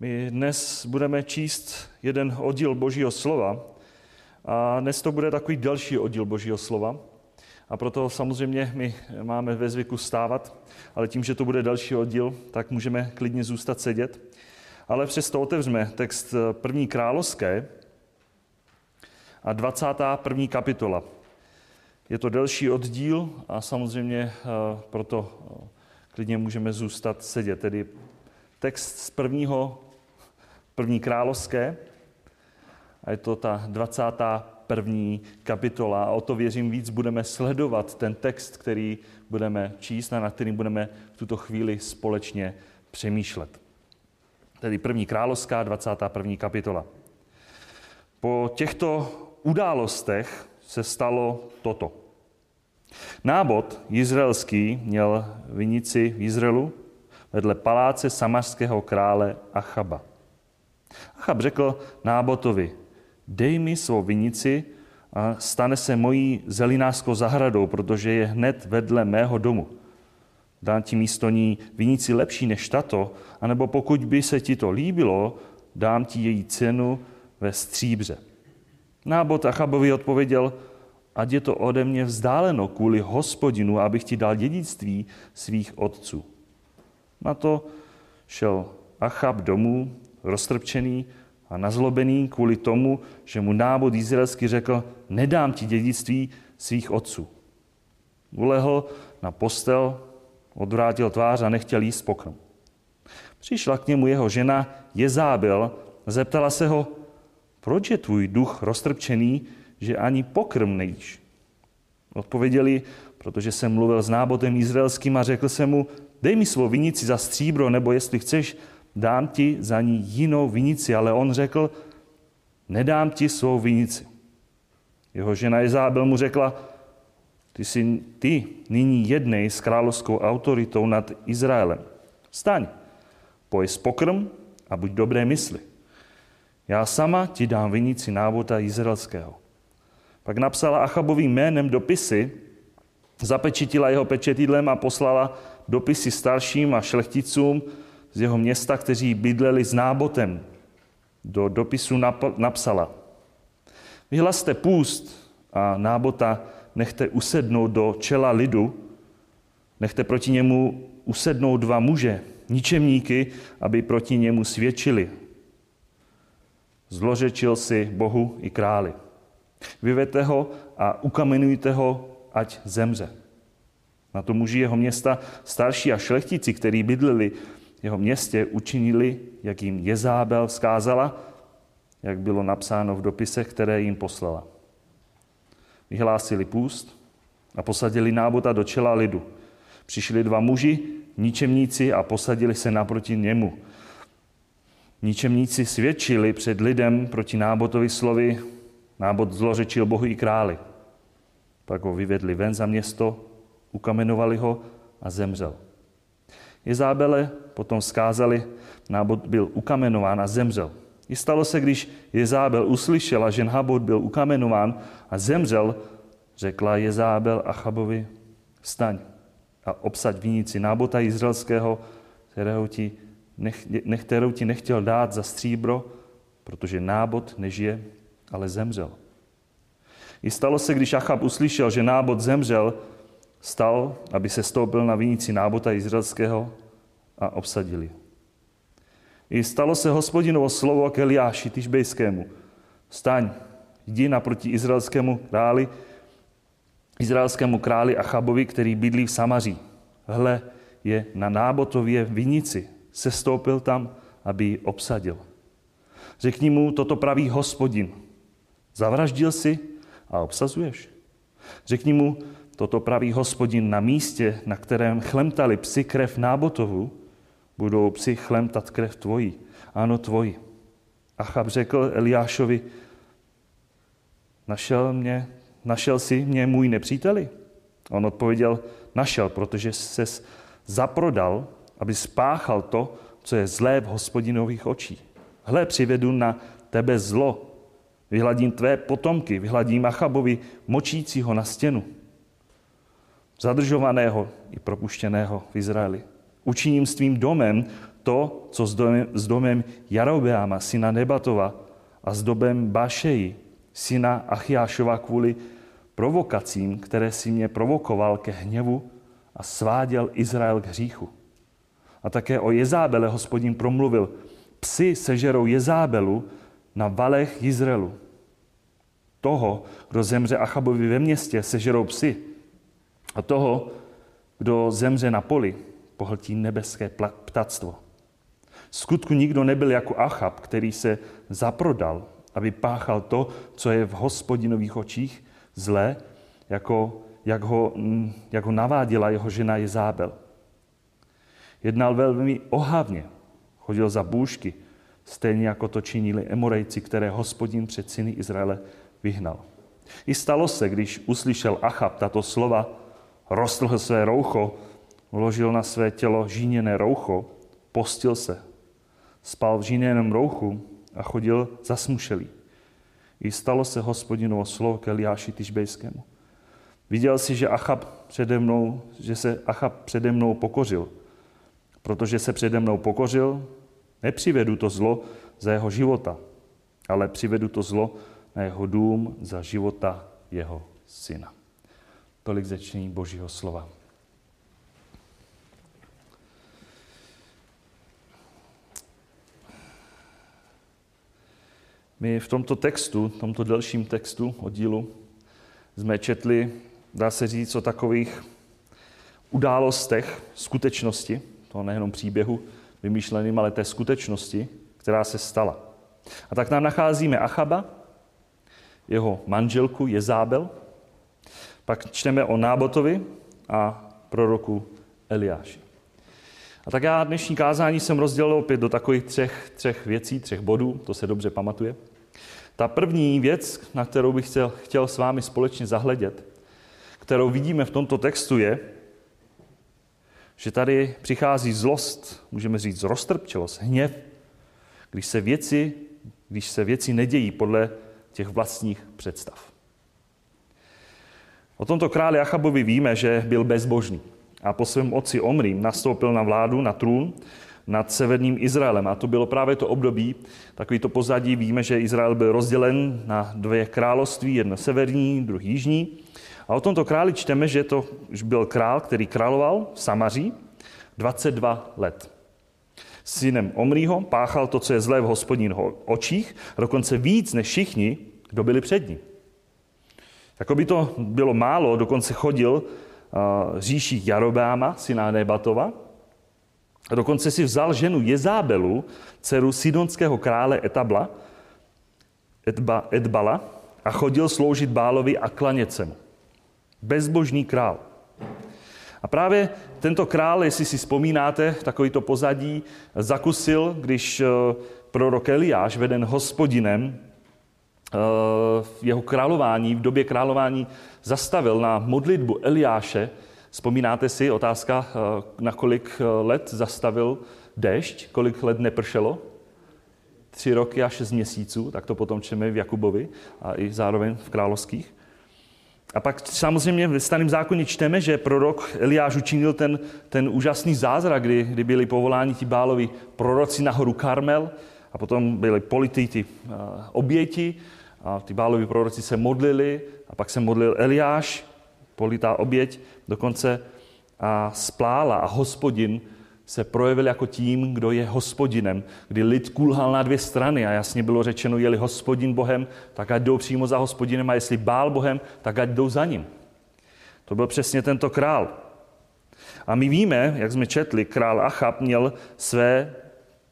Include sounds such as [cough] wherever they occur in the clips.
My dnes budeme číst jeden oddíl Božího slova a dnes to bude takový další oddíl Božího slova. A proto samozřejmě my máme ve zvyku stávat, ale tím, že to bude další oddíl, tak můžeme klidně zůstat sedět. Ale přesto otevřeme text první královské a 21. kapitola. Je to delší oddíl a samozřejmě eh, proto eh, klidně můžeme zůstat sedět. Tedy text z prvního, první královské a je to ta 21. kapitola. A o to věřím víc budeme sledovat ten text, který budeme číst a na kterým budeme v tuto chvíli společně přemýšlet. Tedy první královská, 21. kapitola. Po těchto událostech se stalo toto. Nábod izraelský měl vinici v Izraelu vedle paláce samařského krále Achaba. Achab řekl Nábotovi, dej mi svou vinici a stane se mojí zelinářskou zahradou, protože je hned vedle mého domu. Dám ti místo ní vinici lepší než tato, anebo pokud by se ti to líbilo, dám ti její cenu ve stříbře. Nábot Achabovi odpověděl, ať je to ode mě vzdáleno kvůli hospodinu, abych ti dal dědictví svých otců. Na to šel Achab domů, roztrpčený a nazlobený kvůli tomu, že mu nábod izraelský řekl, nedám ti dědictví svých otců. Ulehl na postel, odvrátil tvář a nechtěl jíst pokrm. Přišla k němu jeho žena Jezábel, zeptala se ho, proč je tvůj duch roztrpčený, že ani pokrm nejíš? Odpověděli, protože jsem mluvil s nábotem izraelským a řekl jsem mu, dej mi svou vinici za stříbro, nebo jestli chceš, dám ti za ní jinou vinici. Ale on řekl, nedám ti svou vinici. Jeho žena Izábel mu řekla, ty jsi ty nyní jednej s královskou autoritou nad Izraelem. Staň, poj s pokrm a buď dobré mysli. Já sama ti dám vinici nábota izraelského. Pak napsala Achabovým jménem dopisy, zapečitila jeho pečetidlem a poslala dopisy starším a šlechticům z jeho města, kteří bydleli s nábotem. Do dopisu napsala, vyhlaste půst a nábota nechte usednout do čela lidu, nechte proti němu usednout dva muže, ničemníky, aby proti němu svědčili. Zlořečil si Bohu i králi. Vyvete ho a ukamenujte ho, ať zemře. Na to muži jeho města, starší a šlechtici, kteří bydleli jeho městě, učinili, jak jim Jezábel vzkázala, jak bylo napsáno v dopisech, které jim poslala. Vyhlásili půst a posadili nábota do čela lidu. Přišli dva muži, ničemníci a posadili se naproti němu. Ničemníci svědčili před lidem proti nábotovi slovy, nábot zlořečil Bohu i králi. Pak ho vyvedli ven za město, ukamenovali ho a zemřel. Jezábele potom zkázali, nábot byl ukamenován a zemřel. I stalo se, když Jezábel uslyšela, že Nábot byl ukamenován a zemřel, řekla Jezábel Achabovi, vstaň a obsaď vinici nábota izraelského, kterého ti, nech, kterou ti nechtěl dát za stříbro, protože nábot nežije, ale zemřel. I stalo se, když Achab uslyšel, že nábot zemřel, stal, aby se stoupil na vinici nábota izraelského a obsadili. I stalo se hospodinovo slovo k Eliáši Tyžbejskému. Staň, jdi naproti izraelskému králi, izraelskému králi Achabovi, který bydlí v Samaří. Hle, je na nábotově vinici. Sestoupil tam, aby ji obsadil. Řekni mu, toto praví hospodin. Zavraždil si a obsazuješ. Řekni mu, toto praví hospodin na místě, na kterém chlemtali psi krev nábotovu, budou psi chlemtat krev tvoji. Ano, tvoji. Achab řekl Eliášovi, našel, mě, našel si mě můj nepříteli? On odpověděl, našel, protože se zaprodal, aby spáchal to, co je zlé v hospodinových očích. Hle, přivedu na tebe zlo. Vyhladím tvé potomky, vyhladím Achabovi močícího na stěnu. Zadržovaného i propuštěného v Izraeli. Učiním s tvým domem to, co s domem, s domem Jarobeama, syna Nebatova, a s domem Bašeji, syna Achiášova kvůli provokacím, které si mě provokoval ke hněvu a sváděl Izrael k hříchu. A také o Jezábele hospodin promluvil, psi sežerou Jezábelu na valech Izraelu. Toho, kdo zemře Achabovi ve městě, sežerou psy. A toho, kdo zemře na poli, pohltí nebeské ptactvo. Skutku nikdo nebyl jako Achab, který se zaprodal, aby páchal to, co je v hospodinových očích zlé, jako, jak, ho, mm, jak ho naváděla jeho žena Jezábel. Jednal velmi ohavně, chodil za bůžky, stejně jako to činili Emorejci, které hospodin před syny Izraele vyhnal. I stalo se, když uslyšel Achab tato slova, roztrhl své roucho, vložil na své tělo žíněné roucho, postil se, spal v žíněném rouchu a chodil zasmušelý. I stalo se hospodinovo slovo k Eliáši Tyžbejskému. Viděl si, že, Achab přede mnou, že se Achab přede mnou pokořil. Protože se přede mnou pokořil, nepřivedu to zlo za jeho života, ale přivedu to zlo na jeho dům za života jeho syna. Tolik zečení Božího slova. My v tomto textu, v tomto delším textu oddílu, jsme četli, dá se říct, o takových událostech, skutečnosti, to nejenom příběhu vymýšleným, ale té skutečnosti, která se stala. A tak nám nacházíme Achaba, jeho manželku Jezábel, pak čteme o Nábotovi a proroku Eliáši. A tak já dnešní kázání jsem rozdělil opět do takových třech, třech věcí, třech bodů, to se dobře pamatuje. Ta první věc, na kterou bych chtěl, chtěl s vámi společně zahledět, kterou vidíme v tomto textu, je, že tady přichází zlost, můžeme říct roztrpčelost, hněv, když se věci, když se věci nedějí podle těch vlastních představ. O tomto králi Achabovi víme, že byl bezbožný a po svém otci Omrím nastoupil na vládu, na trůn nad severním Izraelem. A to bylo právě to období, takový to pozadí. Víme, že Izrael byl rozdělen na dvě království, jedno severní, druhý jižní. A o tomto králi čteme, že to byl král, který královal v Samaří 22 let. Synem Omrího páchal to, co je zlé v hospodních očích, dokonce víc než všichni, kdo byli před ním. Jako by to bylo málo, dokonce chodil říší Jarobáma, syna Nebatova, a dokonce si vzal ženu Jezábelu, dceru sidonského krále Etabla, Edba, Edbala, a chodil sloužit Bálovi a klanět se mu. Bezbožný král. A právě tento král, jestli si vzpomínáte, takovýto pozadí, zakusil, když eh, prorok Eliáš, veden hospodinem, eh, jeho králování, v době králování zastavil na modlitbu Eliáše, Vzpomínáte si, otázka, eh, na kolik eh, let zastavil dešť, kolik let nepršelo? Tři roky a šest měsíců, tak to potom čteme v Jakubovi a i zároveň v královských. A pak samozřejmě v starém zákoně čteme, že prorok Eliáš učinil ten, ten úžasný zázrak, kdy, kdy byli povoláni ti bálovi proroci na horu Karmel a potom byli polity ty oběti a ty bálovi proroci se modlili a pak se modlil Eliáš politá oběť dokonce a splála a hospodin se projevil jako tím, kdo je hospodinem, kdy lid kulhal na dvě strany a jasně bylo řečeno, je-li hospodin Bohem, tak ať jdou přímo za hospodinem a jestli bál Bohem, tak ať jdou za ním. To byl přesně tento král. A my víme, jak jsme četli, král Achab měl své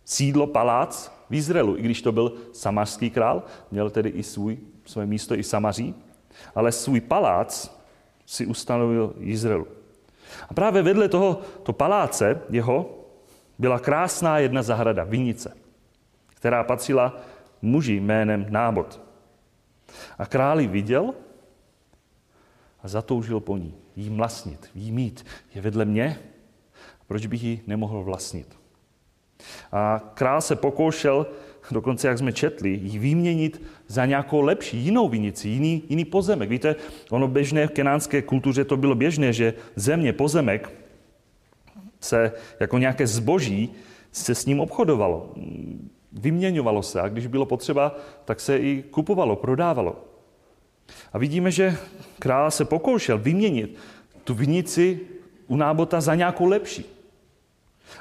sídlo, palác v Izraelu, i když to byl samařský král, měl tedy i svůj, své místo i Samaří, ale svůj palác si ustanovil Izraelu. A právě vedle toho to paláce jeho byla krásná jedna zahrada, vinice, která patřila muži jménem Nábot. A králi viděl a zatoužil po ní. Jí vlastnit, jí mít. Je vedle mě, proč bych ji nemohl vlastnit? A král se pokoušel dokonce jak jsme četli, ji vyměnit za nějakou lepší, jinou vinici, jiný, jiný pozemek. Víte, ono běžné v kenánské kultuře to bylo běžné, že země, pozemek se jako nějaké zboží se s ním obchodovalo, vyměňovalo se a když bylo potřeba, tak se i kupovalo, prodávalo. A vidíme, že král se pokoušel vyměnit tu vinici u nábota za nějakou lepší.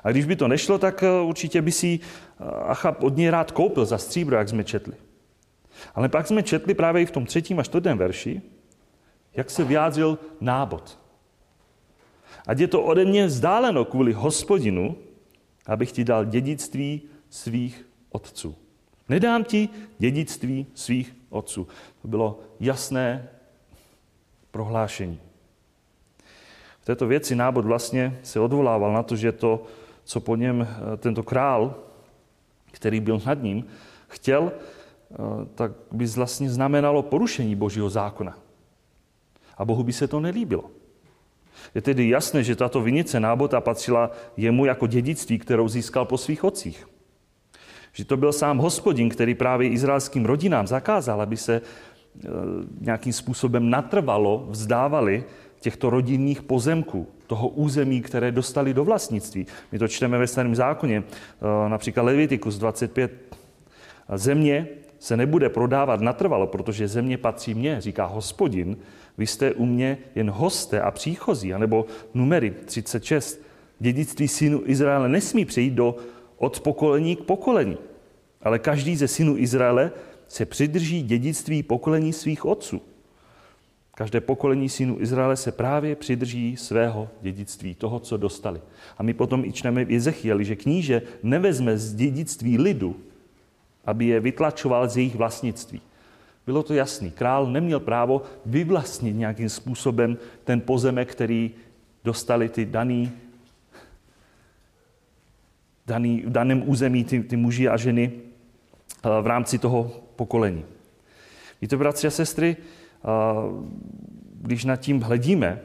A když by to nešlo, tak eh, určitě by si eh, Achab od něj rád koupil za stříbro, jak jsme četli. Ale pak jsme četli právě i v tom třetím a čtvrtém verši, jak se vyjádřil nábot. Ať je to ode mě vzdáleno kvůli hospodinu, abych ti dal dědictví svých otců. Nedám ti dědictví svých otců. To bylo jasné prohlášení. Této věci nábod vlastně se odvolával na to, že to, co po něm eh, tento král, který byl nad ním, chtěl, eh, tak by vlastně znamenalo porušení božího zákona. A Bohu by se to nelíbilo. Je tedy jasné, že tato vinice nábota patřila jemu jako dědictví, kterou získal po svých otcích. Že to byl sám hospodin, který právě izraelským rodinám zakázal, aby se e, nějakým způsobem natrvalo vzdávali těchto rodinných pozemků, toho území, které dostali do vlastnictví. My to čteme ve starém zákoně, e, například Levitikus 25. Země se nebude prodávat natrvalo, protože země patří mně, říká hospodin, vy jste u mě jen hosté a příchozí, anebo numery 36. Dědictví synu Izraele nesmí přejít do od pokolení k pokolení, ale každý ze synů Izraele se přidrží dědictví pokolení svých otců. Každé pokolení synů Izraele se právě přidrží svého dědictví, toho, co dostali. A my potom i čteme v Ezechieli, že kníže nevezme z dědictví lidu, aby je vytlačoval z jejich vlastnictví. Bylo to jasný. Král neměl právo vyvlastnit nějakým způsobem ten pozemek, který dostali ty daný, daný, v daném území ty, ty muži a ženy eh, v rámci toho pokolení. Víte, bratři a sestry, když nad tím hledíme,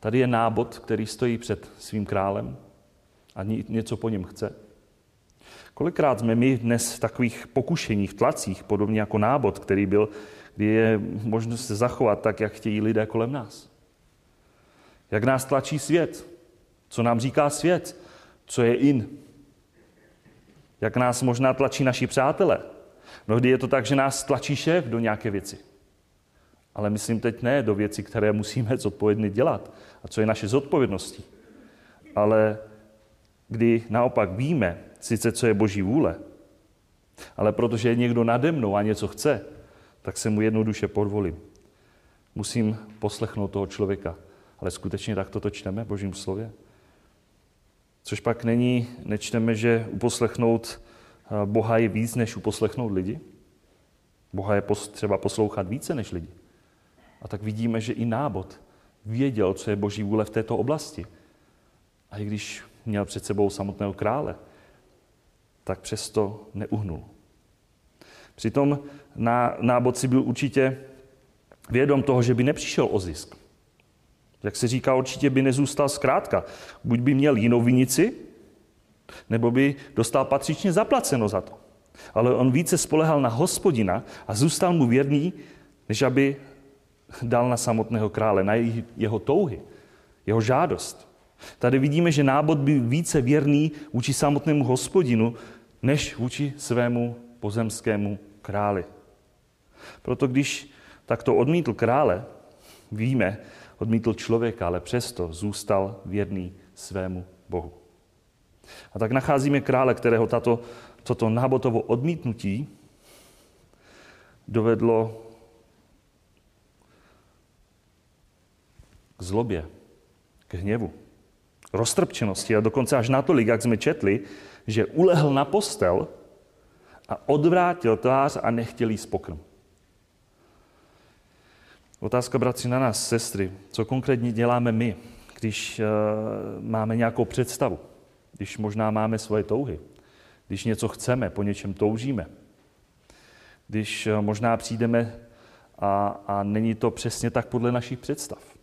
tady je nábod, který stojí před svým králem a něco po něm chce. Kolikrát jsme my dnes v takových pokušeních, tlacích, podobně jako nábod, který byl, kdy je možnost se zachovat tak, jak chtějí lidé kolem nás. Jak nás tlačí svět? Co nám říká svět? Co je in? Jak nás možná tlačí naši přátelé? Mnohdy je to tak, že nás tlačí šéf do nějaké věci. Ale myslím teď ne do věci, které musíme zodpovědně dělat a co je naše zodpovědností. Ale kdy naopak víme, sice co je boží vůle, ale protože je někdo nade mnou a něco chce, tak se mu jednoduše podvolím. Musím poslechnout toho člověka. Ale skutečně tak toto čteme v božím slově? Což pak není, nečteme, že uposlechnout eh, Boha je víc, než uposlechnout lidi? Boha je třeba poslouchat více než lidi. A tak vidíme, že i nábod věděl, co je boží vůle v této oblasti. A i když měl před sebou samotného krále, tak přesto neuhnul. Přitom na nábodci byl určitě vědom toho, že by nepřišel o zisk. Jak se říká, určitě by nezůstal zkrátka. Buď by měl jinou vinici, nebo by dostal patřičně zaplaceno za to. Ale on více spolehal na hospodina a zůstal mu věrný, než aby dal na samotného krále, na jeho touhy, jeho žádost. Tady vidíme, že nábod byl více věrný vůči samotnému hospodinu, než vůči svému pozemskému králi. Proto když takto odmítl krále, víme, odmítl člověka, ale přesto zůstal věrný svému Bohu. A tak nacházíme krále, kterého tato, toto nábotovo odmítnutí dovedlo k zlobě, k hněvu, roztrpčenosti a dokonce až natolik, jak jsme četli, že ulehl na postel a odvrátil tvář a nechtěl jíst pokrm. Otázka, bratři, na nás, sestry. Co konkrétně děláme my, když uh, máme nějakou představu, když možná máme svoje touhy, když něco chceme, po něčem toužíme, když uh, možná přijdeme a, a není to přesně tak podle našich představ.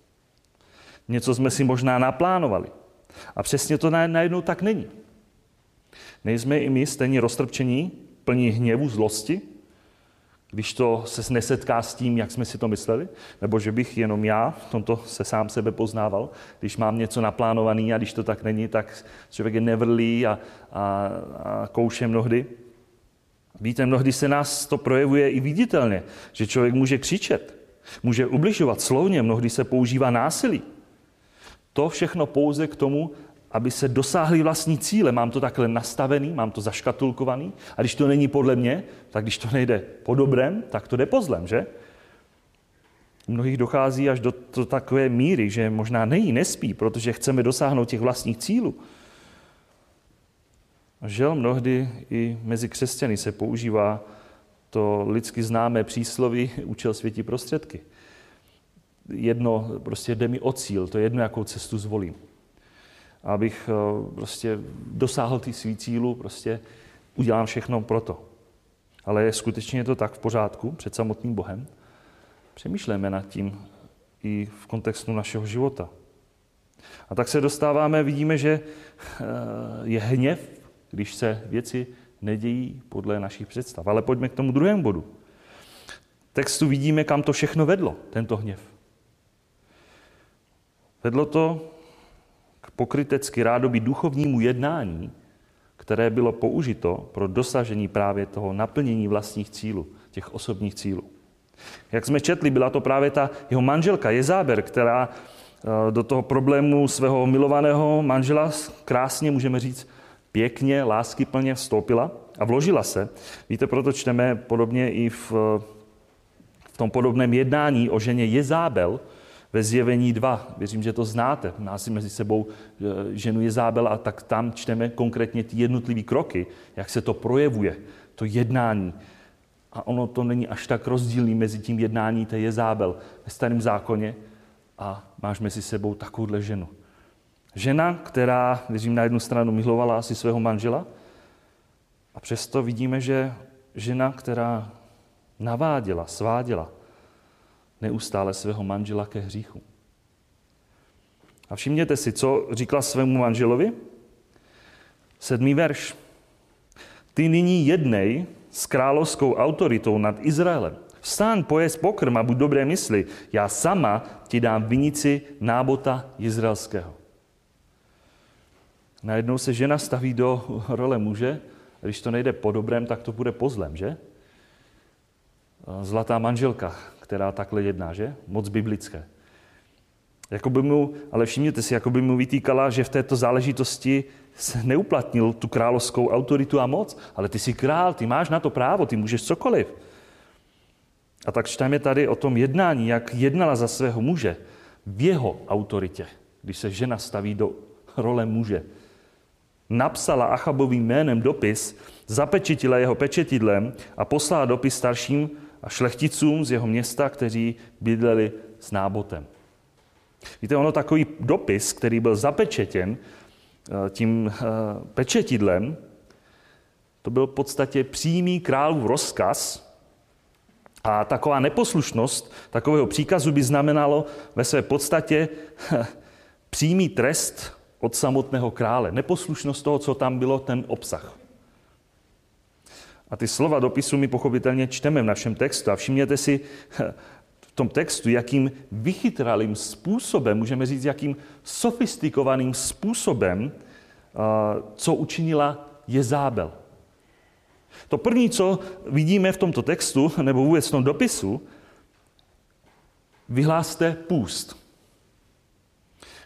Něco jsme si možná naplánovali a přesně to najednou tak není. Nejsme i my stejně roztrpčení, plní hněvu, zlosti? když to se nesetká s tím, jak jsme si to mysleli, nebo že bych jenom já v tomto se sám sebe poznával, když mám něco naplánovaný a když to tak není, tak člověk je nevrlý a, a, a kouše mnohdy. Víte, mnohdy se nás to projevuje i viditelně, že člověk může křičet, může ubližovat slovně, mnohdy se používá násilí. To všechno pouze k tomu, aby se dosáhly vlastní cíle. Mám to takhle nastavený, mám to zaškatulkovaný a když to není podle mě, tak když to nejde po dobrém, tak to jde po zlem, že? U mnohých dochází až do, do takové míry, že možná nejí, nespí, protože chceme dosáhnout těch vlastních cílů. Žel mnohdy i mezi křesťany se používá to lidsky známé přísloví [laughs] účel světí prostředky. Jedno, prostě jde mi o cíl, to je jedno, jakou cestu zvolím abych eh, prostě dosáhl ty svý cílu, prostě udělám všechno pro to. Ale je skutečně to tak v pořádku před samotným Bohem? Přemýšlejme nad tím i v kontextu našeho života. A tak se dostáváme, vidíme, že eh, je hněv, když se věci nedějí podle našich představ. Ale pojďme k tomu druhému bodu. Textu vidíme, kam to všechno vedlo, tento hněv. Vedlo to pokrytecky rádoby duchovnímu jednání, které bylo použito pro dosažení právě toho naplnění vlastních cílů, těch osobních cílů. Jak jsme četli, byla to právě ta jeho manželka Jezáber, která eh, do toho problému svého milovaného manžela krásně, můžeme říct, pěkně, láskyplně vstoupila a vložila se. Víte, proto čteme podobně i v, v tom podobném jednání o ženě Jezábel, ve zjevení 2. Věřím, že to znáte. Má si mezi sebou e, ženu Jezábel a tak tam čteme konkrétně ty jednotlivé kroky, jak se to projevuje, to jednání. A ono to není až tak rozdílný mezi tím jednání té Jezábel ve starém zákoně a máš mezi sebou takovouhle ženu. Žena, která, věřím, na jednu stranu milovala asi svého manžela, a přesto vidíme, že žena, která naváděla, sváděla, neustále svého manžela ke hříchu. A všimněte si, co říkala svému manželovi? Sedmý verš. Ty nyní jednej s královskou autoritou nad Izraelem. Vstáň, pojez pokrm a buď dobré mysli. Já sama ti dám vinici nábota izraelského. Najednou se žena staví do role muže, když to nejde po dobrém, tak to bude po zlem, že? Zlatá manželka, která takhle jedná, že? Moc biblické. Jakoby mu, ale všimněte si, jako by mu vytýkala, že v této záležitosti se neuplatnil tu královskou autoritu a moc, ale ty jsi král, ty máš na to právo, ty můžeš cokoliv. A tak čteme tady o tom jednání, jak jednala za svého muže v jeho autoritě, když se žena staví do role muže. Napsala Achabovým jménem dopis, zapečetila jeho pečetidlem a poslala dopis starším a šlechticům z jeho města, kteří bydleli s nábotem. Víte, ono takový dopis, který byl zapečetěn eh, tím eh, pečetidlem, to byl v podstatě přímý králův rozkaz a taková neposlušnost takového příkazu by znamenalo ve své podstatě přímý trest od samotného krále. Neposlušnost toho, co tam bylo, ten obsah. A ty slova dopisu my pochopitelně čteme v našem textu. A všimněte si [laughs] v tom textu, jakým vychytralým způsobem, můžeme říct, jakým sofistikovaným způsobem, co učinila Jezábel. To první, co vidíme v tomto textu, nebo vůbec v tom dopisu, vyhláste půst.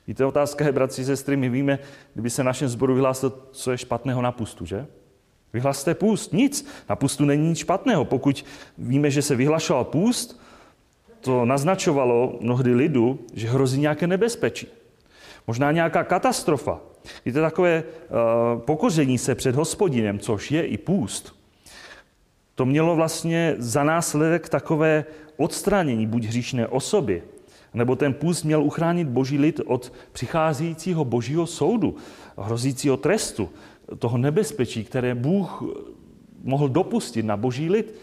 Víte, otázka je, bratři, sestry, my víme, kdyby se našem sboru vyhlásil, co je špatného na pustu, že? Vyhlaste půst. Nic. Na půstu není nic špatného. Pokud víme, že se vyhlašoval půst, to naznačovalo mnohdy lidu, že hrozí nějaké nebezpečí. Možná nějaká katastrofa. Víte, takové uh, pokoření se před hospodinem, což je i půst, to mělo vlastně za následek takové odstranění buď hříšné osoby, nebo ten půst měl uchránit boží lid od přicházejícího božího soudu, hrozícího trestu toho nebezpečí, které Bůh mohl dopustit na boží lid.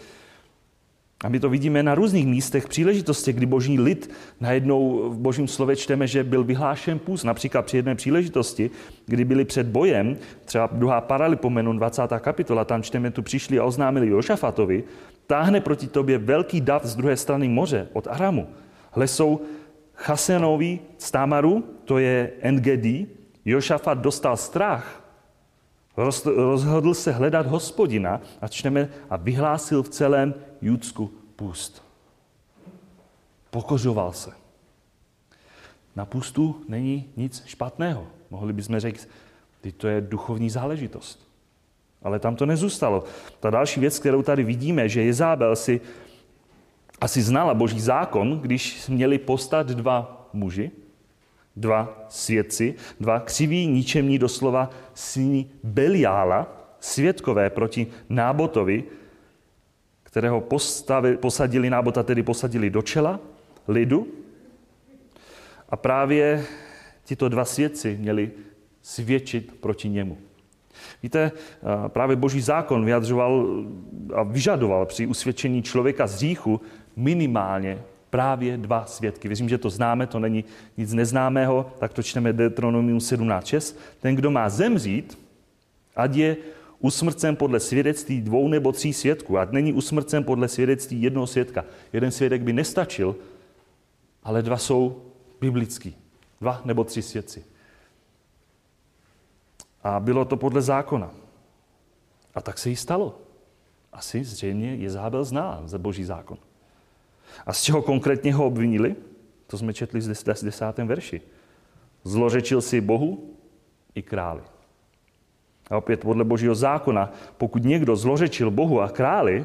A my to vidíme na různých místech příležitosti, kdy boží lid najednou v božím slově čteme, že byl vyhlášen půst. Například při jedné příležitosti, kdy byli před bojem, třeba druhá paralipomenu, 20. kapitola, tam čteme, tu přišli a oznámili Jošafatovi, táhne proti tobě velký dav z druhé strany moře, od Aramu. Hle jsou Chasenovi z Tamaru, to je NGD, Jošafat dostal strach, rozhodl se hledat hospodina a čteme a vyhlásil v celém Judsku půst. Pokořoval se. Na pustu není nic špatného. Mohli bychom říct, že to je duchovní záležitost. Ale tam to nezůstalo. Ta další věc, kterou tady vidíme, že Jezábel si asi znala boží zákon, když měli postat dva muži, dva svědci, dva křiví, ničemní doslova syny Beliála, svědkové proti Nábotovi, kterého postavili, posadili Nábota, tedy posadili do čela lidu. A právě tito dva svědci měli svědčit proti němu. Víte, právě boží zákon vyjadřoval a vyžadoval při usvědčení člověka z hříchu minimálně právě dva svědky. Věřím, že to známe, to není nic neznámého, tak to čteme Deuteronomium 17.6. Ten, kdo má zemřít, ať je usmrcen podle svědectví dvou nebo tří svědků, ať není usmrcen podle svědectví jednoho svědka. Jeden svědek by nestačil, ale dva jsou biblický. Dva nebo tři svědci. A bylo to podle zákona. A tak se jí stalo. Asi zřejmě Jezábel zná za boží zákon. A z čeho konkrétně ho obvinili? To jsme četli z desátém verši. Zlořečil si Bohu i králi. A opět podle božího zákona, pokud někdo zlořečil Bohu a králi,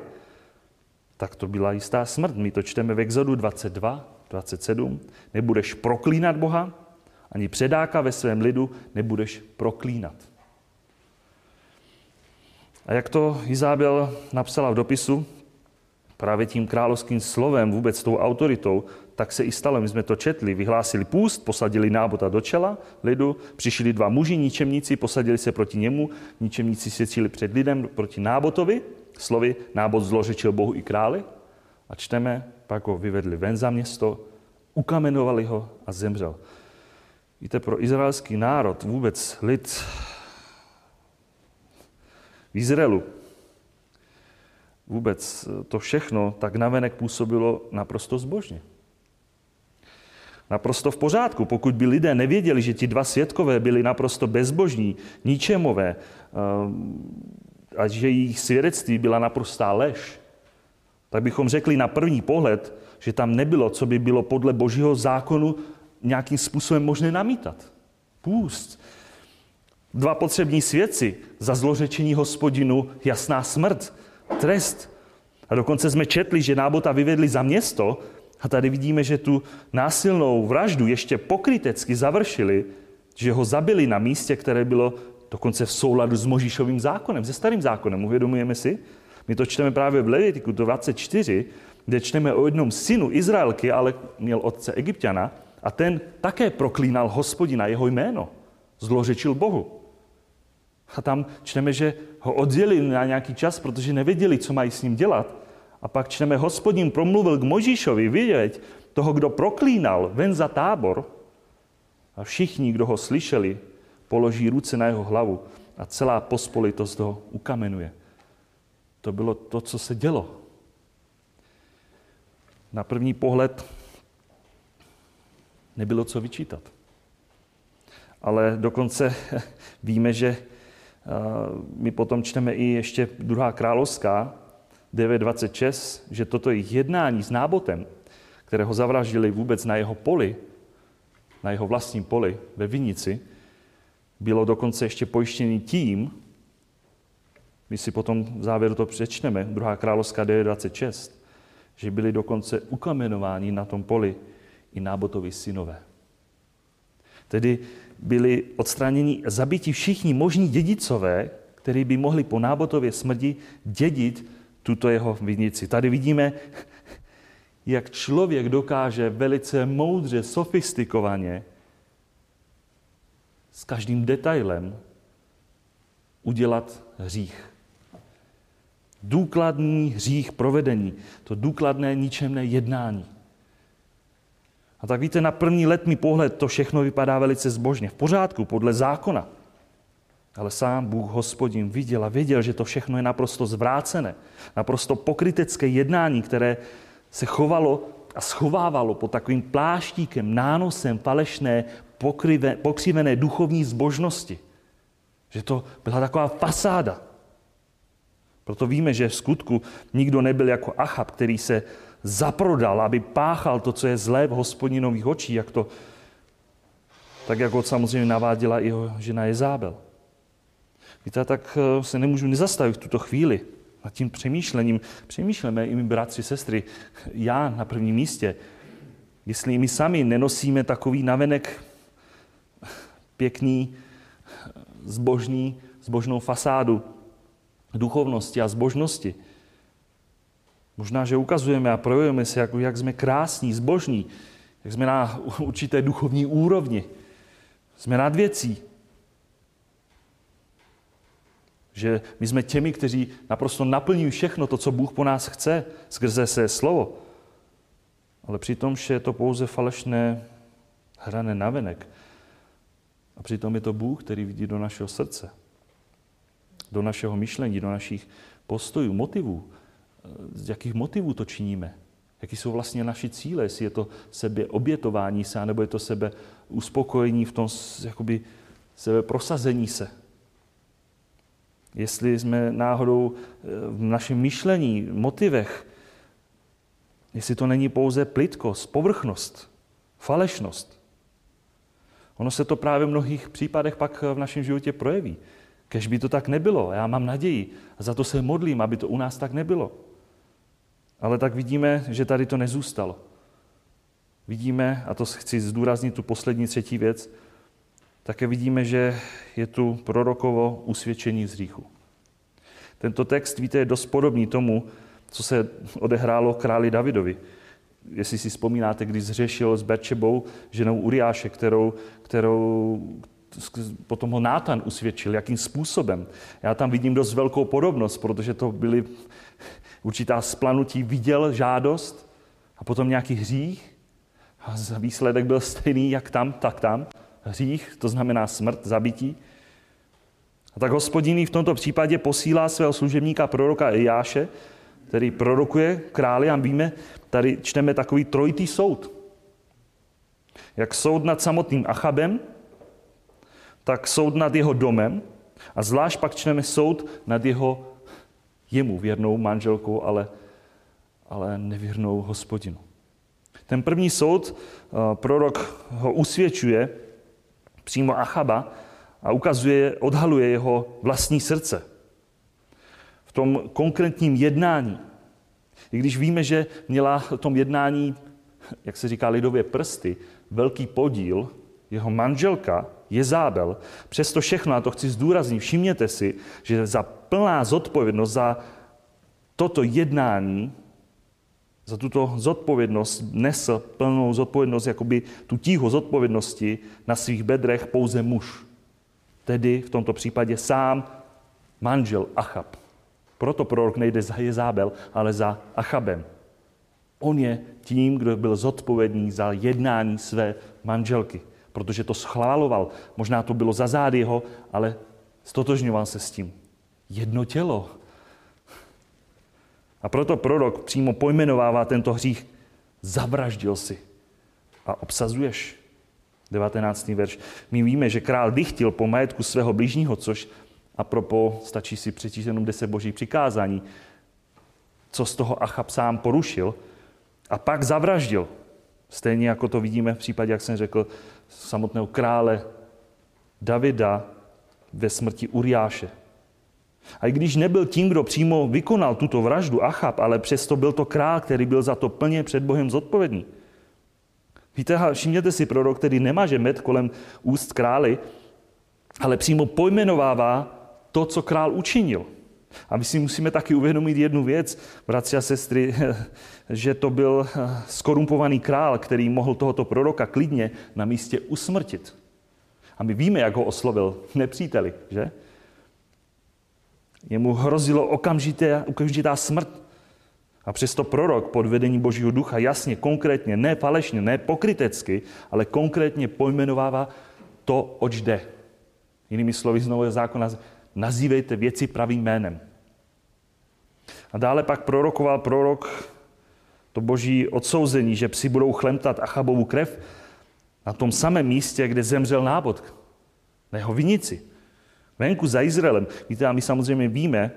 tak to byla jistá smrt. My to čteme v Exodu 22, 27. Nebudeš proklínat Boha, ani předáka ve svém lidu nebudeš proklínat. A jak to Izábel napsala v dopisu, právě tím královským slovem, vůbec tou autoritou, tak se i stalo. My jsme to četli, vyhlásili půst, posadili nábota do čela lidu, přišli dva muži, ničemníci, posadili se proti němu, ničemníci svědčili před lidem proti nábotovi, slovy nábot zlořečil Bohu i králi a čteme, pak ho vyvedli ven za město, ukamenovali ho a zemřel. Víte, pro izraelský národ, vůbec lid v Izraelu, vůbec to všechno tak navenek působilo naprosto zbožně. Naprosto v pořádku. Pokud by lidé nevěděli, že ti dva svědkové byli naprosto bezbožní, ničemové, eh, a že jejich svědectví byla naprostá lež, tak bychom řekli na první pohled, že tam nebylo, co by bylo podle božího zákonu nějakým způsobem možné namítat. Půst. Dva potřební svědci za zlořečení hospodinu, jasná smrt trest. A dokonce jsme četli, že nábota vyvedli za město a tady vidíme, že tu násilnou vraždu ještě pokrytecky završili, že ho zabili na místě, které bylo dokonce v souladu s Možíšovým zákonem, se starým zákonem. Uvědomujeme si? My to čteme právě v Levitiku 24, kde čteme o jednom synu Izraelky, ale měl otce Egyptiana, a ten také proklínal hospodina, jeho jméno. Zlořečil Bohu. A tam čteme, že ho oddělili na nějaký čas, protože nevěděli, co mají s ním dělat. A pak čteme, hospodin promluvil k Možíšovi, vidět, toho, kdo proklínal ven za tábor. A všichni, kdo ho slyšeli, položí ruce na jeho hlavu a celá pospolitost ho ukamenuje. To bylo to, co se dělo. Na první pohled nebylo co vyčítat. Ale dokonce [laughs] víme, že my potom čteme i ještě druhá královská, 9.26, že toto jejich jednání s nábotem, kterého zavraždili vůbec na jeho poli, na jeho vlastním poli ve Vinici, bylo dokonce ještě pojištěný tím, my si potom v závěru to přečteme, druhá královská 9.26, že byli dokonce ukamenováni na tom poli i nábotovi synové. Tedy byli odstraněni zabiti všichni možní dědicové, kteří by mohli po nábotově smrti dědit tuto jeho vinici. Tady vidíme, jak člověk dokáže velice moudře, sofistikovaně s každým detailem udělat hřích. Důkladný hřích provedení, to důkladné ničemné jednání. A tak víte, na první letný pohled to všechno vypadá velice zbožně. V pořádku, podle zákona. Ale sám Bůh hospodin viděl a věděl, že to všechno je naprosto zvrácené. Naprosto pokrytecké jednání, které se chovalo a schovávalo pod takovým pláštíkem, nánosem falešné, pokryve, pokřivené duchovní zbožnosti. Že to byla taková fasáda. Proto víme, že v skutku nikdo nebyl jako Achab, který se zaprodal, aby páchal to, co je zlé v hospodinových očích, jak to, tak jako samozřejmě naváděla i jeho žena Jezábel. Víte, tak eh, se nemůžu nezastavit v tuto chvíli nad tím přemýšlením. Přemýšlíme i my bratři, sestry, já na prvním místě. Jestli my sami nenosíme takový navenek pěkný, zbožný, zbožnou fasádu duchovnosti a zbožnosti. Možná, že ukazujeme a projevujeme se, jak, jak jsme krásní, zbožní, jak jsme na [laughs] určité duchovní úrovni. Jsme nad věcí. Že my jsme těmi, kteří naprosto naplňují všechno to, co Bůh po nás chce skrze své slovo. Ale přitom je to pouze falešné hrané navenek. A přitom je to Bůh, který vidí do našeho srdce, do našeho myšlení, do našich postojů, motivů. Z jakých motivů to činíme? Jaký jsou vlastně naši cíle? Jestli je to sebe obětování se, nebo je to sebe uspokojení v tom jakoby, sebe prosazení se. Jestli jsme náhodou eh, v našem myšlení, motivech, jestli to není pouze plitkost, povrchnost, falešnost. Ono se to právě v mnohých případech pak v našem životě projeví. Kež by to tak nebylo. Já mám naději a za to se modlím, aby to u nás tak nebylo. Ale tak vidíme, že tady to nezůstalo. Vidíme, a to chci zdůraznit tu poslední třetí věc, také vidíme, že je tu prorokovo usvědčení z hříchu. Tento text, víte, je dost podobný tomu, co se odehrálo králi Davidovi. Jestli si vzpomínáte, když zřešil s Berčebou ženou Uriáše, kterou, kterou potom ho Nátan usvědčil, jakým způsobem. Já tam vidím dost velkou podobnost, protože to byly určitá splanutí, viděl žádost a potom nějaký hřích a výsledek byl stejný jak tam, tak tam. Hřích, to znamená smrt, zabití. A tak hospodin v tomto případě posílá svého služebníka proroka Ejáše, který prorokuje králi a víme, tady čteme takový trojitý soud. Jak soud nad samotným Achabem, tak soud nad jeho domem a zvlášť pak čteme soud nad jeho jemu věrnou manželkou, ale, ale nevěrnou hospodinu. Ten první soud, eh, prorok ho usvědčuje přímo Achaba a ukazuje, odhaluje jeho vlastní srdce. V tom konkrétním jednání. I když víme, že měla v tom jednání, jak se říká lidově prsty, velký podíl, jeho manželka Jezábel, přesto všechno, a to chci zdůraznit, všimněte si, že za plná zodpovědnost za toto jednání za tuto zodpovědnost nesl plnou zodpovědnost, jakoby tu tíhu zodpovědnosti na svých bedrech pouze muž. Tedy v tomto případě sám manžel Achab. Proto prorok nejde za Jezábel, ale za Achabem. On je tím, kdo byl zodpovědný za jednání své manželky, protože to schváloval. Možná to bylo za zády jeho, ale stotožňoval se s tím. Jedno tělo. A proto prorok přímo pojmenovává tento hřích. Zavraždil si a obsazuješ. 19. verš. My víme, že král dychtil po majetku svého blížního, což a propo stačí si přečíst jenom 10 boží přikázání, co z toho Achab sám porušil a pak zavraždil. Stejně jako to vidíme v případě, jak jsem řekl, samotného krále Davida ve smrti Uriáše. A i když nebyl tím, kdo přímo vykonal tuto vraždu Achab, ale přesto byl to král, který byl za to plně před Bohem zodpovědný. Víte, všimněte si, prorok, který nemáže med kolem úst králi, ale přímo pojmenovává to, co král učinil. A my si musíme taky uvědomit jednu věc, bratři a sestry, [laughs] že to byl skorumpovaný král, který mohl tohoto proroka klidně na místě usmrtit. A my víme, jak ho oslovil nepříteli, že? Jemu hrozilo okamžité, okamžitá smrt. A přesto prorok pod vedením Božího ducha jasně, konkrétně, ne falešně, ne pokrytecky, ale konkrétně pojmenovává to, oč jde. Jinými slovy z Nového zákona, nazývejte věci pravým jménem. A dále pak prorokoval prorok to boží odsouzení, že psi budou chlemtat Achabovu krev na tom samém místě, kde zemřel nábod, na jeho vinici, venku za Izraelem. Víte, a my samozřejmě víme,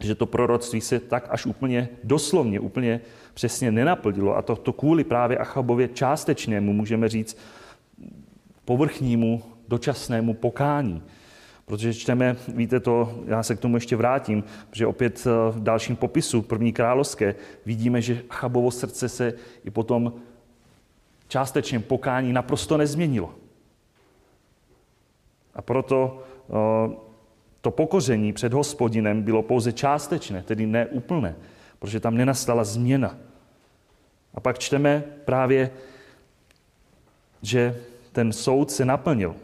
že to proroctví se tak až úplně doslovně, úplně přesně nenaplnilo. A to, to kvůli právě Achabově částečnému, můžeme říct, povrchnímu, dočasnému pokání. Protože čteme, víte to, já se k tomu ještě vrátím, že opět eh, v dalším popisu první královské vidíme, že Achabovo srdce se i potom částečném pokání naprosto nezměnilo. A proto to pokoření před hospodinem bylo pouze částečné, tedy neúplné, protože tam nenastala změna. A pak čteme právě, že ten soud se naplnil.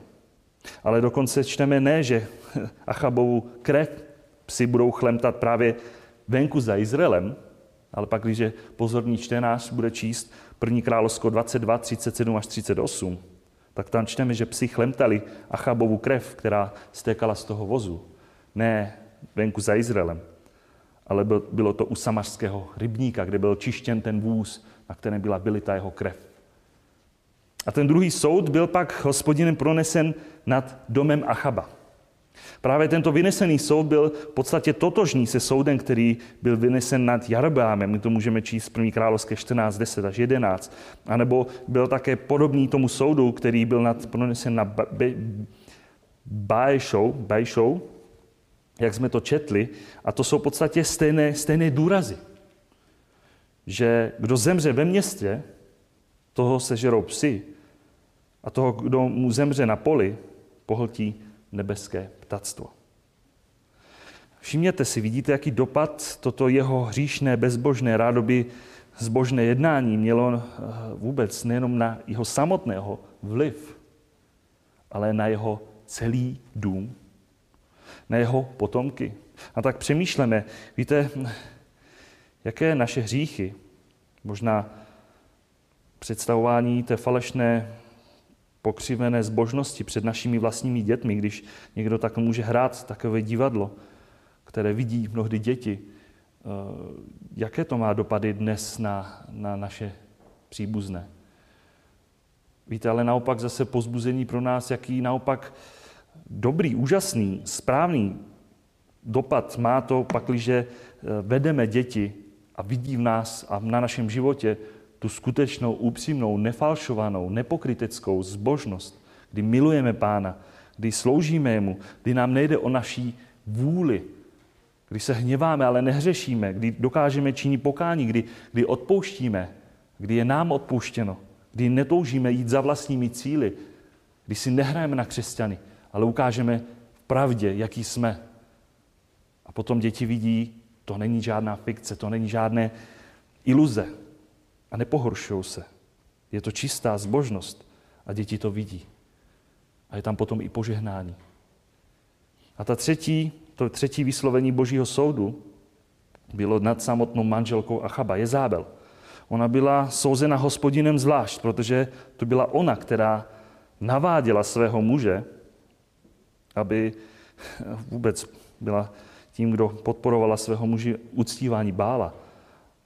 Ale dokonce čteme ne, že [laughs] Achabovu krev psi budou chlemtat právě venku za Izraelem, ale pak, když pozorný čtenář bude číst 1. královsko 22, 37 až 38, tak tam čteme, že psi chlemtali Achabovu krev, která stékala z toho vozu. Ne venku za Izraelem, ale bylo to u samařského rybníka, kde byl čištěn ten vůz, na kterém byla bylita jeho krev. A ten druhý soud byl pak hospodinem pronesen nad domem Achaba. Právě tento vynesený soud byl v podstatě totožný se soudem, který byl vynesen nad Jarbámem. My to můžeme číst v 1. královské 14, 10 až 11. A nebo byl také podobný tomu soudu, který byl nad, pronesen na Bajšou, Bajšou, jak jsme to četli. A to jsou v podstatě stejné, stejné důrazy. Že kdo zemře ve městě, toho sežerou psy. A toho, kdo mu zemře na poli, pohltí nebeské ptactvo. Všimněte si, vidíte, jaký dopad toto jeho hříšné, bezbožné, rádoby zbožné jednání mělo eh, vůbec nejenom na jeho samotného vliv, ale na jeho celý dům, na jeho potomky. A tak přemýšlíme, víte, jaké naše hříchy, možná představování té falešné pokřivené zbožnosti před našimi vlastními dětmi, když někdo tak může hrát takové divadlo, které vidí mnohdy děti. Eh, jaké to má dopady dnes na, na naše příbuzné? Víte, ale naopak zase pozbuzení pro nás, jaký naopak dobrý, úžasný, správný dopad má to, pakliže eh, vedeme děti a vidí v nás a na našem životě tu skutečnou, upřímnou, nefalšovanou, nepokryteckou zbožnost, kdy milujeme Pána, kdy sloužíme Jemu, kdy nám nejde o naší vůli, kdy se hněváme, ale nehřešíme, kdy dokážeme činit pokání, kdy, kdy odpouštíme, kdy je nám odpuštěno, kdy netoužíme jít za vlastními cíly, kdy si nehrajeme na křesťany, ale ukážeme v pravdě, jaký jsme. A potom děti vidí, to není žádná fikce, to není žádné iluze, a nepohoršují se. Je to čistá zbožnost a děti to vidí. A je tam potom i požehnání. A ta třetí, to třetí vyslovení Božího soudu bylo nad samotnou manželkou Achaba, Jezábel. Ona byla souzena hospodinem zvlášť, protože to byla ona, která naváděla svého muže, aby vůbec byla tím, kdo podporovala svého muže uctívání bála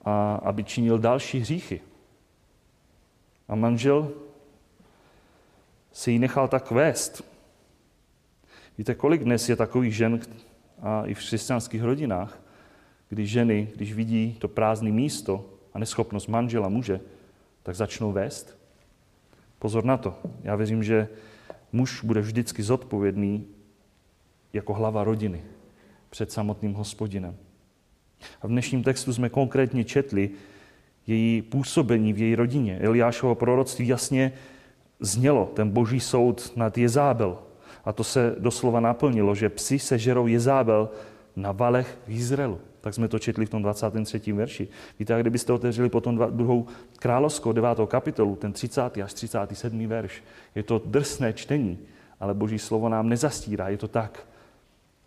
a aby činil další hříchy. A manžel si ji nechal tak vést. Víte, kolik dnes je takových žen a i v křesťanských rodinách, kdy ženy, když vidí to prázdné místo a neschopnost manžela muže, tak začnou vést? Pozor na to. Já věřím, že muž bude vždycky zodpovědný jako hlava rodiny před samotným hospodinem. A v dnešním textu jsme konkrétně četli její působení v její rodině. Eliášovo proroctví jasně znělo, ten boží soud nad Jezábel. A to se doslova naplnilo, že psi sežerou Jezábel na valech v Izraelu. Tak jsme to četli v tom 23. verši. Víte, a kdybyste otevřeli potom druhou královskou, devátou kapitolu, ten 30. až 37. verš, je to drsné čtení, ale boží slovo nám nezastírá, je to tak,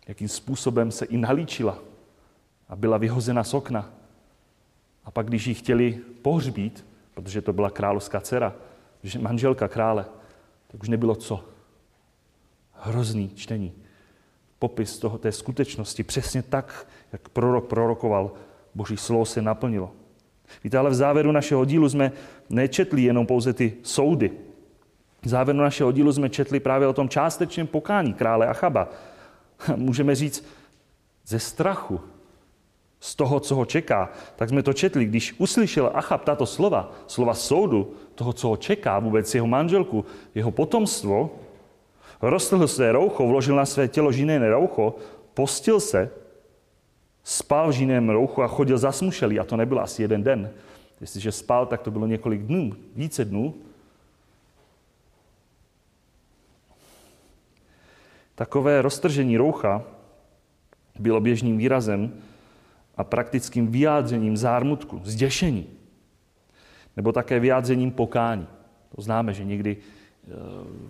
jakým způsobem se i nalíčila a byla vyhozena z okna. A pak, když ji chtěli pohřbít, protože to byla královská dcera, manželka krále, tak už nebylo co. hrozný čtení. Popis toho, té skutečnosti, přesně tak, jak prorok prorokoval, boží slovo se naplnilo. Víte, ale v závěru našeho dílu jsme nečetli jenom pouze ty soudy. V závěru našeho dílu jsme četli právě o tom částečném pokání krále Achaba. [laughs] Můžeme říct, ze strachu, z toho, co ho čeká, tak jsme to četli. Když uslyšel Achab tato slova, slova soudu, toho, co ho čeká, vůbec jeho manželku, jeho potomstvo, roztrhl své roucho, vložil na své tělo žiné roucho, postil se, spal v žiném rouchu a chodil zasmušelý. A to nebyl asi jeden den. Jestliže spal, tak to bylo několik dnů, více dnů. Takové roztržení roucha bylo běžným výrazem a praktickým vyjádřením zármutku, zděšení. Nebo také vyjádřením pokání. To známe, že někdy eh,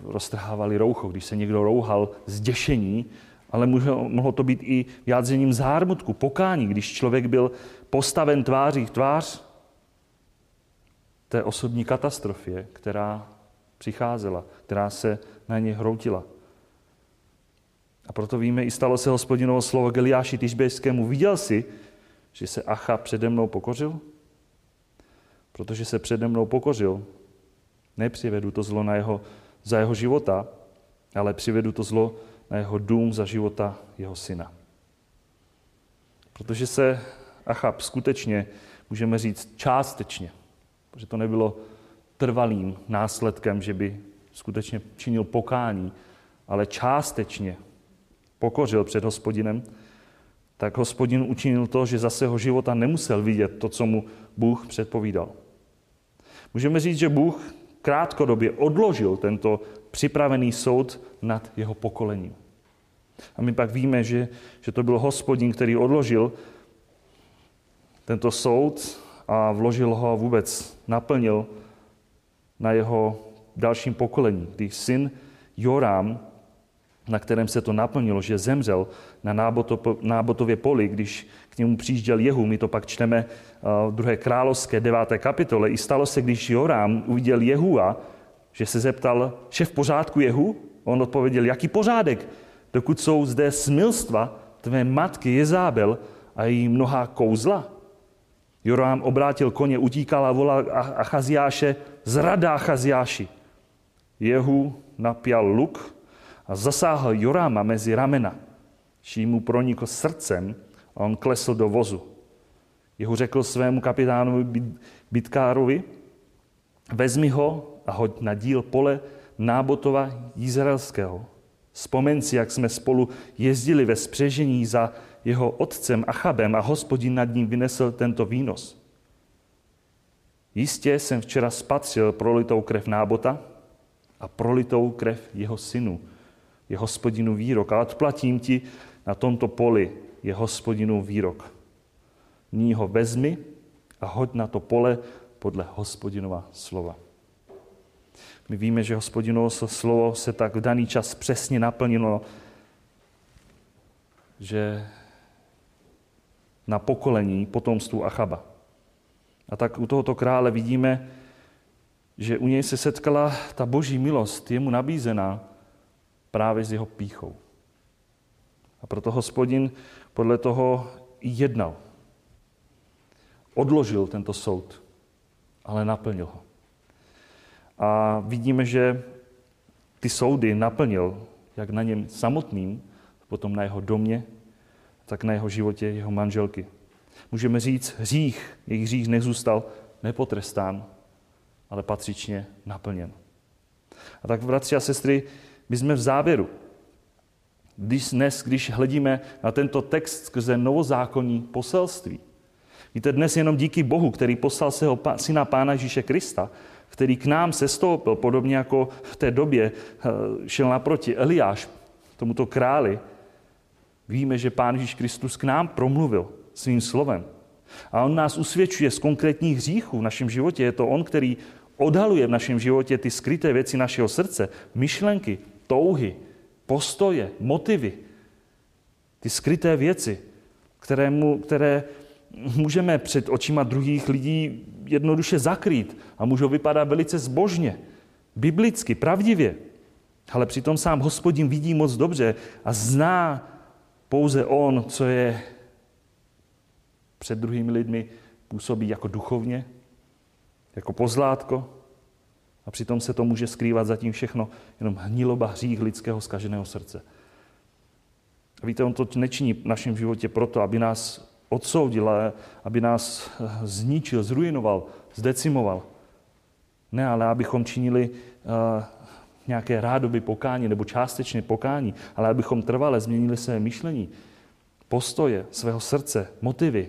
roztrhávali roucho, když se někdo rouhal zděšení, ale mohlo to být i vyjádřením zármutku, pokání, když člověk byl postaven tváří v tvář té osobní katastrofě, která přicházela, která se na ně hroutila. A proto víme, i stalo se hospodinovo slovo Geliáši Tyžbejskému. Viděl si, že se Acha přede mnou pokořil? Protože se přede mnou pokořil, nepřivedu to zlo na jeho, za jeho života, ale přivedu to zlo na jeho dům za života jeho syna. Protože se Achab skutečně, můžeme říct, částečně, protože to nebylo trvalým následkem, že by skutečně činil pokání, ale částečně pokořil před hospodinem, tak hospodin učinil to, že za svého života nemusel vidět to, co mu Bůh předpovídal. Můžeme říct, že Bůh krátkodobě odložil tento připravený soud nad jeho pokolením. A my pak víme, že, že to byl hospodin, který odložil tento soud a vložil ho a vůbec naplnil na jeho dalším pokolení. Když syn Jorám na kterém se to naplnilo, že zemřel na Nábotově poli, když k němu přijížděl Jehu. My to pak čteme eh, v druhé královské deváté kapitole. I stalo se, když Jorám uviděl Jehua, že se zeptal, že v pořádku Jehu? On odpověděl, jaký pořádek, dokud jsou zde smilstva tvé matky Jezábel a její mnohá kouzla? Jorám obrátil koně, utíkal a volal Achaziáše, zrada Achaziáši. Jehu napěl luk a zasáhl Joráma mezi ramena, čím mu pronikl srdcem a on klesl do vozu. Jeho řekl svému kapitánovi Bitkárovi, vezmi ho a hoď na díl pole Nábotova Izraelského. Vzpomeň si, jak jsme spolu jezdili ve spřežení za jeho otcem Achabem a hospodin nad ním vynesl tento výnos. Jistě jsem včera spatřil prolitou krev Nábota a prolitou krev jeho synu, je hospodinu výrok a odplatím ti na tomto poli je hospodinu výrok. Ní ho vezmi a hoď na to pole podle hospodinova slova. My víme, že hospodinovo slovo se tak v daný čas přesně naplnilo, že na pokolení potomstvu Achaba. A tak u tohoto krále vidíme, že u něj se setkala ta boží milost, jemu nabízená, právě s jeho píchou. A proto hospodin podle toho jednal. Odložil tento soud, ale naplnil ho. A vidíme, že ty soudy naplnil jak na něm samotným, potom na jeho domě, tak na jeho životě jeho manželky. Můžeme říct, hřích, jejich hřích nezůstal nepotrestán, ale patřičně naplněn. A tak, bratři a sestry, my jsme v závěru. Když dnes, když hledíme na tento text skrze novozákonní poselství, víte, dnes jenom díky Bohu, který poslal svého syna Pána Ježíše Krista, který k nám se stoupil, podobně jako v té době eh, šel naproti Eliáš, tomuto králi, víme, že Pán Ježíš Kristus k nám promluvil svým slovem. A on nás usvědčuje z konkrétních hříchů v našem životě. Je to on, který odhaluje v našem životě ty skryté věci našeho srdce, myšlenky, touhy, postoje, motivy, ty skryté věci, které, mu, které můžeme před očima druhých lidí jednoduše zakrýt a můžou vypadat velice zbožně, biblicky, pravdivě. Ale přitom sám hospodin vidí moc dobře a zná pouze on, co je před druhými lidmi, působí jako duchovně, jako pozlátko, a přitom se to může skrývat zatím všechno jenom hniloba hřích lidského skaženého srdce. A víte, on to nečiní v našem životě proto, aby nás odsoudil, aby nás eh, zničil, zrujnoval, zdecimoval. Ne, ale abychom činili uh, nějaké rádoby pokání nebo částečně pokání, ale abychom trvale změnili své myšlení, postoje, svého srdce, motivy.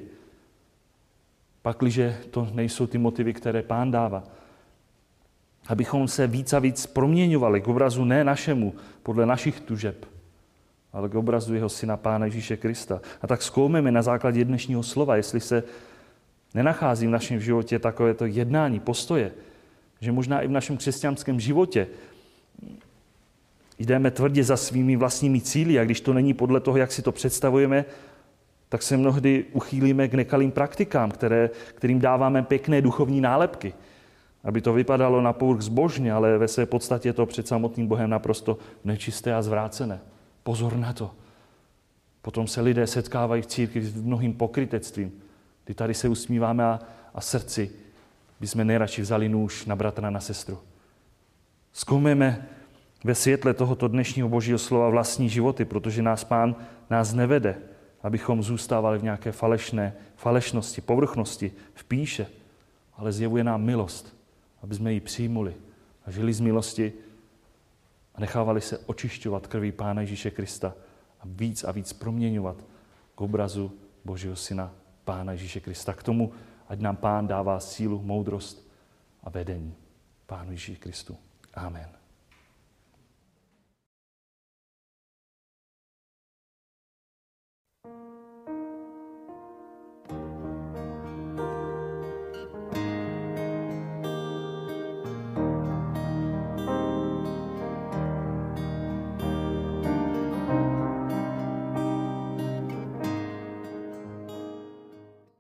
Pakliže to nejsou ty motivy, které pán dává. Abychom se víc a víc proměňovali k obrazu ne našemu, podle našich tužeb, ale k obrazu jeho syna Pána Ježíše Krista. A tak zkoumeme na základě dnešního slova, jestli se nenachází v našem životě takovéto jednání, postoje, že možná i v našem křesťanském životě jdeme tvrdě za svými vlastními cíly a když to není podle toho, jak si to představujeme, tak se mnohdy uchýlíme k nekalým praktikám, které, kterým dáváme pěkné duchovní nálepky. Aby to vypadalo na povrch zbožně, ale ve své podstatě to před samotným Bohem naprosto nečisté a zvrácené. Pozor na to. Potom se lidé setkávají v církvi s mnohým pokrytectvím, kdy tady se usmíváme a, a srdci bychom nejradši vzali nůž na bratra, na sestru. Zkoumeme ve světle tohoto dnešního božího slova vlastní životy, protože nás pán nás nevede, abychom zůstávali v nějaké falešné, falešnosti, povrchnosti, v píše, ale zjevuje nám milost, aby jsme ji přijmuli a žili z milosti a nechávali se očišťovat krví Pána Ježíše Krista a víc a víc proměňovat k obrazu Božího Syna Pána Ježíše Krista. K tomu, ať nám Pán dává sílu, moudrost a vedení. Pánu Ježíši Kristu. Amen.